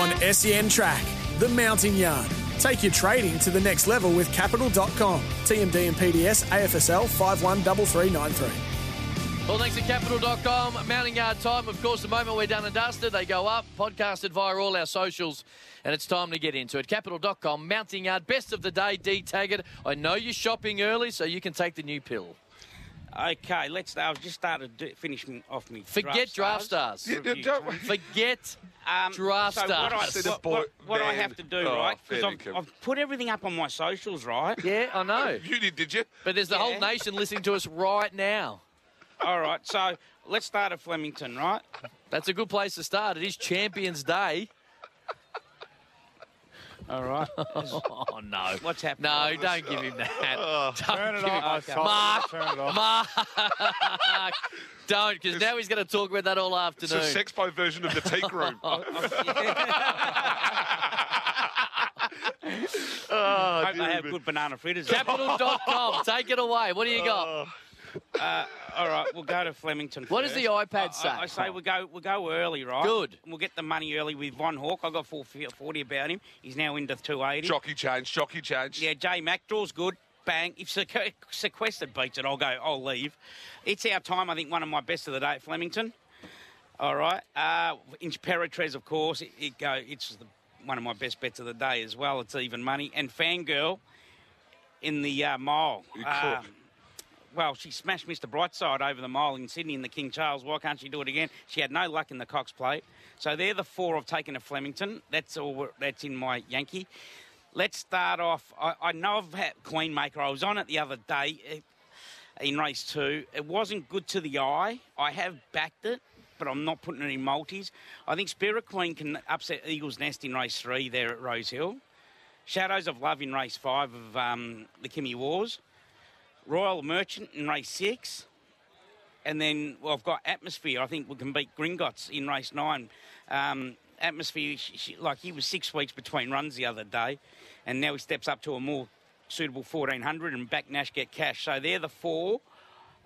on SEN Track, the mounting yard. Take your trading to the next level with Capital.com. TMD and PDS AFSL 513393. Well, thanks to Capital.com. Mounting yard time. Of course, the moment we're done and dusted, they go up, podcasted via all our socials, and it's time to get into it. Capital.com, mounting yard, best of the day, D Taggart. I know you're shopping early, so you can take the new pill. Okay, let's. I've just started do, finishing off me. Forget draft stars. Yeah, yeah, Forget Um, draft so stars. What I, what, what, what I, have to do, Oh, right? Because I've. I've put everything up on my socials, right? Yeah, I know. You did, did you? But there's the whole nation listening to us right now. All right. So let's start at Flemington, right? That's a good place to start. It is Champions Day. All right. Oh, no. What's happening? No, don't give him that. Oh. Don't Turn it give him- off. Okay. Mark, Turn it off. Mark, don't, because now he's going to talk about that all afternoon. It's a afternoon. sexpo version of the teak room. oh, oh Hope they have good banana fritters. Capital.com, take it away. What do you got? Oh. Uh, all right, we'll go to Flemington. What does the iPad say? I, I say we go we go early, right? Good. We'll get the money early with Von Hawk. I got 440 about him. He's now into 280. Jockey change, jockey change. Yeah, Jay Macdraw's good. Bang. If sequ- sequestered beats it, I'll go. I'll leave. It's our time. I think one of my best of the day at Flemington. All right. Uh, Imperatriz, of course. It, it go. It's the, one of my best bets of the day as well. It's even money. And Fangirl in the uh, mile. You Uh, cook. Well, she smashed Mr. Brightside over the mile in Sydney in the King Charles. Why can't she do it again? She had no luck in the Cox Plate. So they're the four I've taken to Flemington. That's all. That's in my Yankee. Let's start off. I, I know I've had Queen Maker. I was on it the other day eh, in race two. It wasn't good to the eye. I have backed it, but I'm not putting it in multis. I think Spirit Queen can upset Eagle's Nest in race three there at Rose Hill. Shadows of Love in race five of um, the Kimmy Wars. Royal Merchant in race six. And then, well, I've got Atmosphere. I think we can beat Gringotts in race nine. Um, Atmosphere, she, she, like he was six weeks between runs the other day, and now he steps up to a more suitable 1400 and back Nash get cash. So they're the four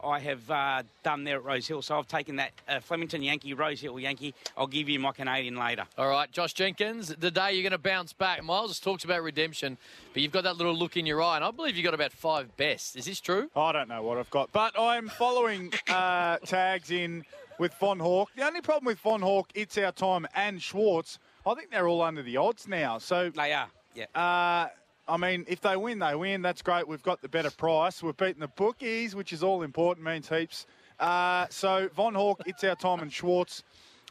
I have uh, done there at Rose Hill. So I've taken that uh, Flemington Yankee, Rose Hill Yankee. I'll give you my Canadian later. All right, Josh Jenkins, the day you're going to bounce back. Miles has talked about redemption, but you've got that little look in your eye, and I believe you've got about five best. Is this true? I don't know what I've got, but I'm following uh, tags in with Von Hawk. The only problem with Von Hawk, it's our time, and Schwartz. I think they're all under the odds now. So, They are, yeah. I mean, if they win, they win. That's great. We've got the better price. We've beaten the bookies, which is all important, means heaps. Uh, so, Von Hawk, it's our time, and Schwartz.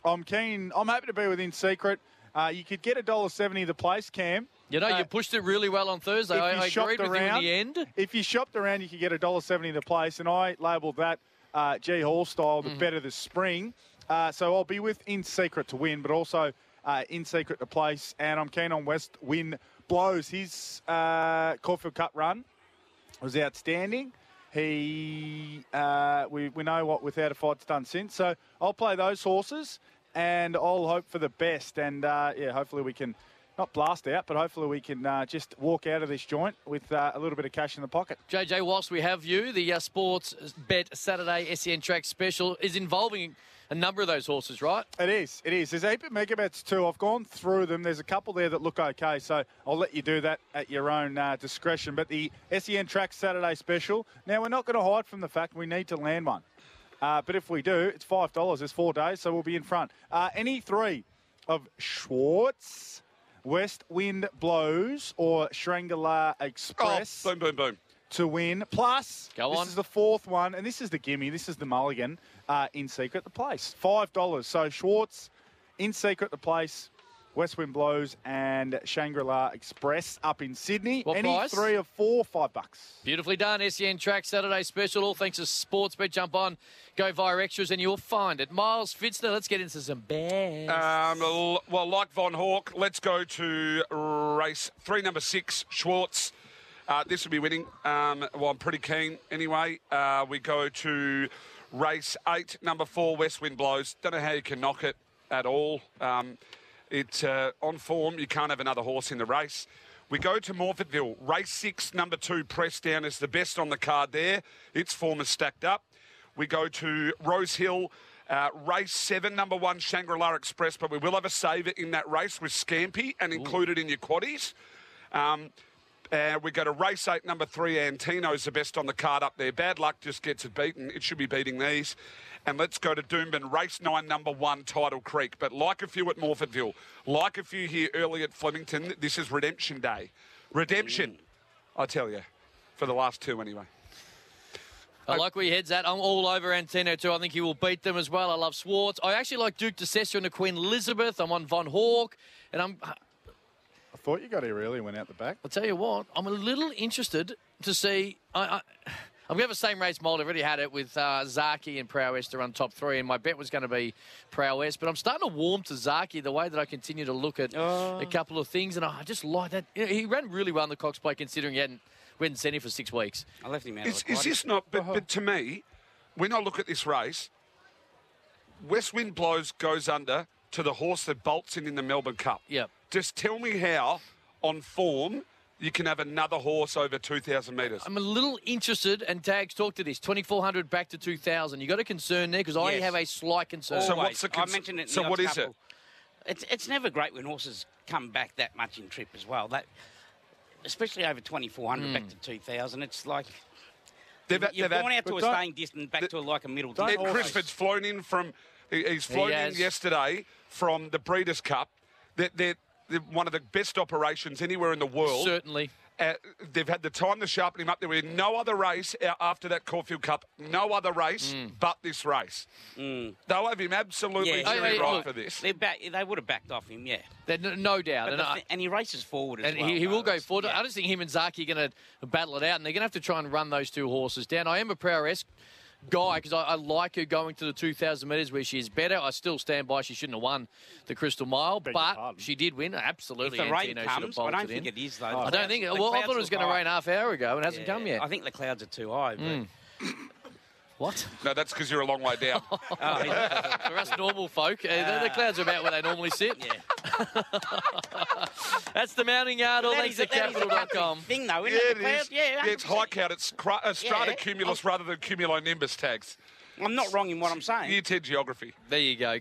I'm keen. I'm happy to be within secret. Uh, you could get a dollar seventy the place, Cam. You know, Uh, you pushed it really well on Thursday. if I, you I shopped agreed with around, you in the end. If you shopped around, you could get a dollar seventy the place, and I labelled that uh, G Hall style Mm-hmm. the better the spring. Uh, so I'll be with in secret to win, but also uh, in secret to place, and I'm keen on West Wind Blows. His uh, Caulfield Cup run was outstanding. He, uh, we, we know what without a fight's done since. So I'll play those horses, and I'll hope for the best. And uh, yeah, hopefully we can not blast out, but hopefully we can uh, just walk out of this joint with uh, a little bit of cash in the pocket. JJ, whilst we have you, the uh, Sports Bet Saturday SEN Track Special is involving a number of those horses, right? It is. It is. There's of mega bets too. I've gone through them. There's a couple there that look okay, so I'll let you do that at your own uh, discretion. But the SEN Track Saturday special. Now we're not going to hide from the fact we need to land one. Uh, but if we do, it's five dollars. There's four days, so we'll be in front. Uh, any three of Schwartz, West Wind Blows, or Shangri-La Oh, Express boom, boom, boom. to win. Plus, Go on. this is the fourth one, and this is the gimme. This is the mulligan uh, in secret. The place five dollars. So Schwartz in secret. The place. West Wind Blows and Shangri-La Express up in Sydney. What Any price? three of four, five bucks. Beautifully done. SEN Track Saturday Special. All thanks to Sportsbet. Jump on, go via extras, and you'll find it. Miles Fitzner, let's get into some bears. Um, well, like Von Hawk, let's go to race three, number six, Schwartz. Uh, this will be winning. Um, well, I'm pretty keen anyway. Uh, we go to race eight, number four, West Wind Blows. Don't know how you can knock it at all. Um, it's uh, on form. You can't have another horse in the race. We go to Morphettville. Race six, number two, Press Down is the best on the card there. Its form is stacked up. We go to Rose Hill. Uh, race seven, number one, Shangri La Express, but we will have a saver in that race with Scampy and included in your quaddies. Um, and we go to race eight, number three, Antino's the best on the card up there. Bad luck just gets it beaten. It should be beating these. And let's go to Doomben, race nine, number one, Tidal Creek. But like a few at Morphettville, like a few here early at Flemington, this is Redemption Day. Redemption, mm. I tell you, for the last two anyway. I like where your head's at. I'm all over Antino too. I think he will beat them as well. I love Swartz. I actually like Duke de Sessa and the Queen Elizabeth. I'm on Von Hawk. And I'm, thought you got here early and went out the back. I'll tell you what, I'm a little interested to see. I, I, I'm going to have the same race mould. I've already had it with uh, Zaaki and Prowess to run top three, and my bet was going to be Prowess. But I'm starting to warm to Zaaki the way that I continue to look at a couple of things, and I just like that. You know, he ran really well in the Cox Plate considering he hadn't went seen him for six weeks. I left him out Is, is this not? But, but to me, when I look at this race, West Wind Blows goes under to the horse that bolts in in the Melbourne Cup. Yep. Just tell me how, on form, you can have another horse over 2,000 metres. I'm a little interested, and Tags talk to this 2,400 back to 2,000. You got a concern there because I Yes. have a slight concern. So Always. what's the I mentioned it in so the what odds it? It's it's never great when horses come back that much in trip as well. That especially over twenty four hundred Hmm. back to two thousand. It's like They've, you've they've gone had, out to a staying distance, back to a, like a middle don't distance. Ed Crisford's flown in from. He's flown in yesterday from the Breeders' Cup. They're, they're, they're one of the best operations anywhere in the world. Certainly. Uh, they've had the time to sharpen him up. There was no other race after that Caulfield Cup. No other race Hmm. but this race. They'll have him absolutely Yeah, jury right look, for this. They're back, they would have backed off him, yeah. There- No, no doubt. And, the I- thi- and he races forward as and well. he, he will go forward. yeah. I just think him and Zaaki are going to battle it out, and they're going to have to try and run those two horses down. I am a Prowess guy because I, I like her going to the 2,000 metres where she is better. I still stand by she shouldn't have won the Crystal Mile, Beg but she did win. If Absolutely. the rain Antino should have comes, I don't think in. it is though. I don't think. The Well, I thought it was going to rain half hour ago and it hasn't Yeah, come yet. I think the clouds are too high. But hmm. What? No, that's because you're a long way down. Oh, yeah. For us normal folk, uh, the, the clouds are about where they normally sit. yeah. That's the mounting yard. All That thanks is to a- that is a capital.com. thing though, isn't yeah, it? it The clouds- is. Yeah, it's high 100%. count. It's cra- uh, stratocumulus Yeah. rather than cumulonimbus tags. I'm not wrong in what I'm saying. Year 10 geography. There you go.